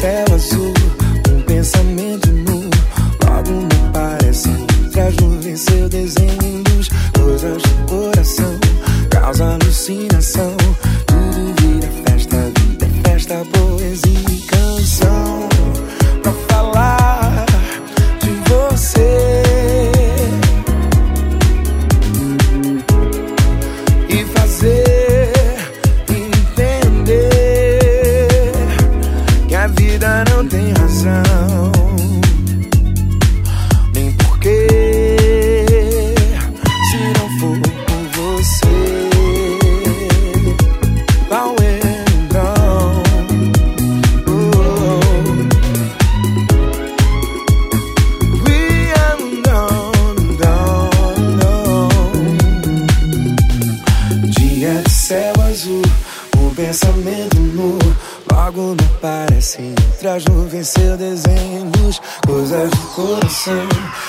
céu azul, um pensamento nu. Logo me parece, traz nuvens seu desenho em luz. Coisas do coração, causa alucinação. Tudo vira festa, vida é festa, poesia. Tem razão. Nem porquê, se não for por você. Qual é então? Oh, we are done, done, Dia de céu azul, um pensamento nu. Logo não parece entre as nuvens seu desenho luz Coisas do coração,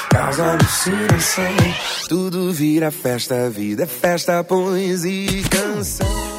causa alucinação. Tudo vira festa, vida é festa, poesia e canção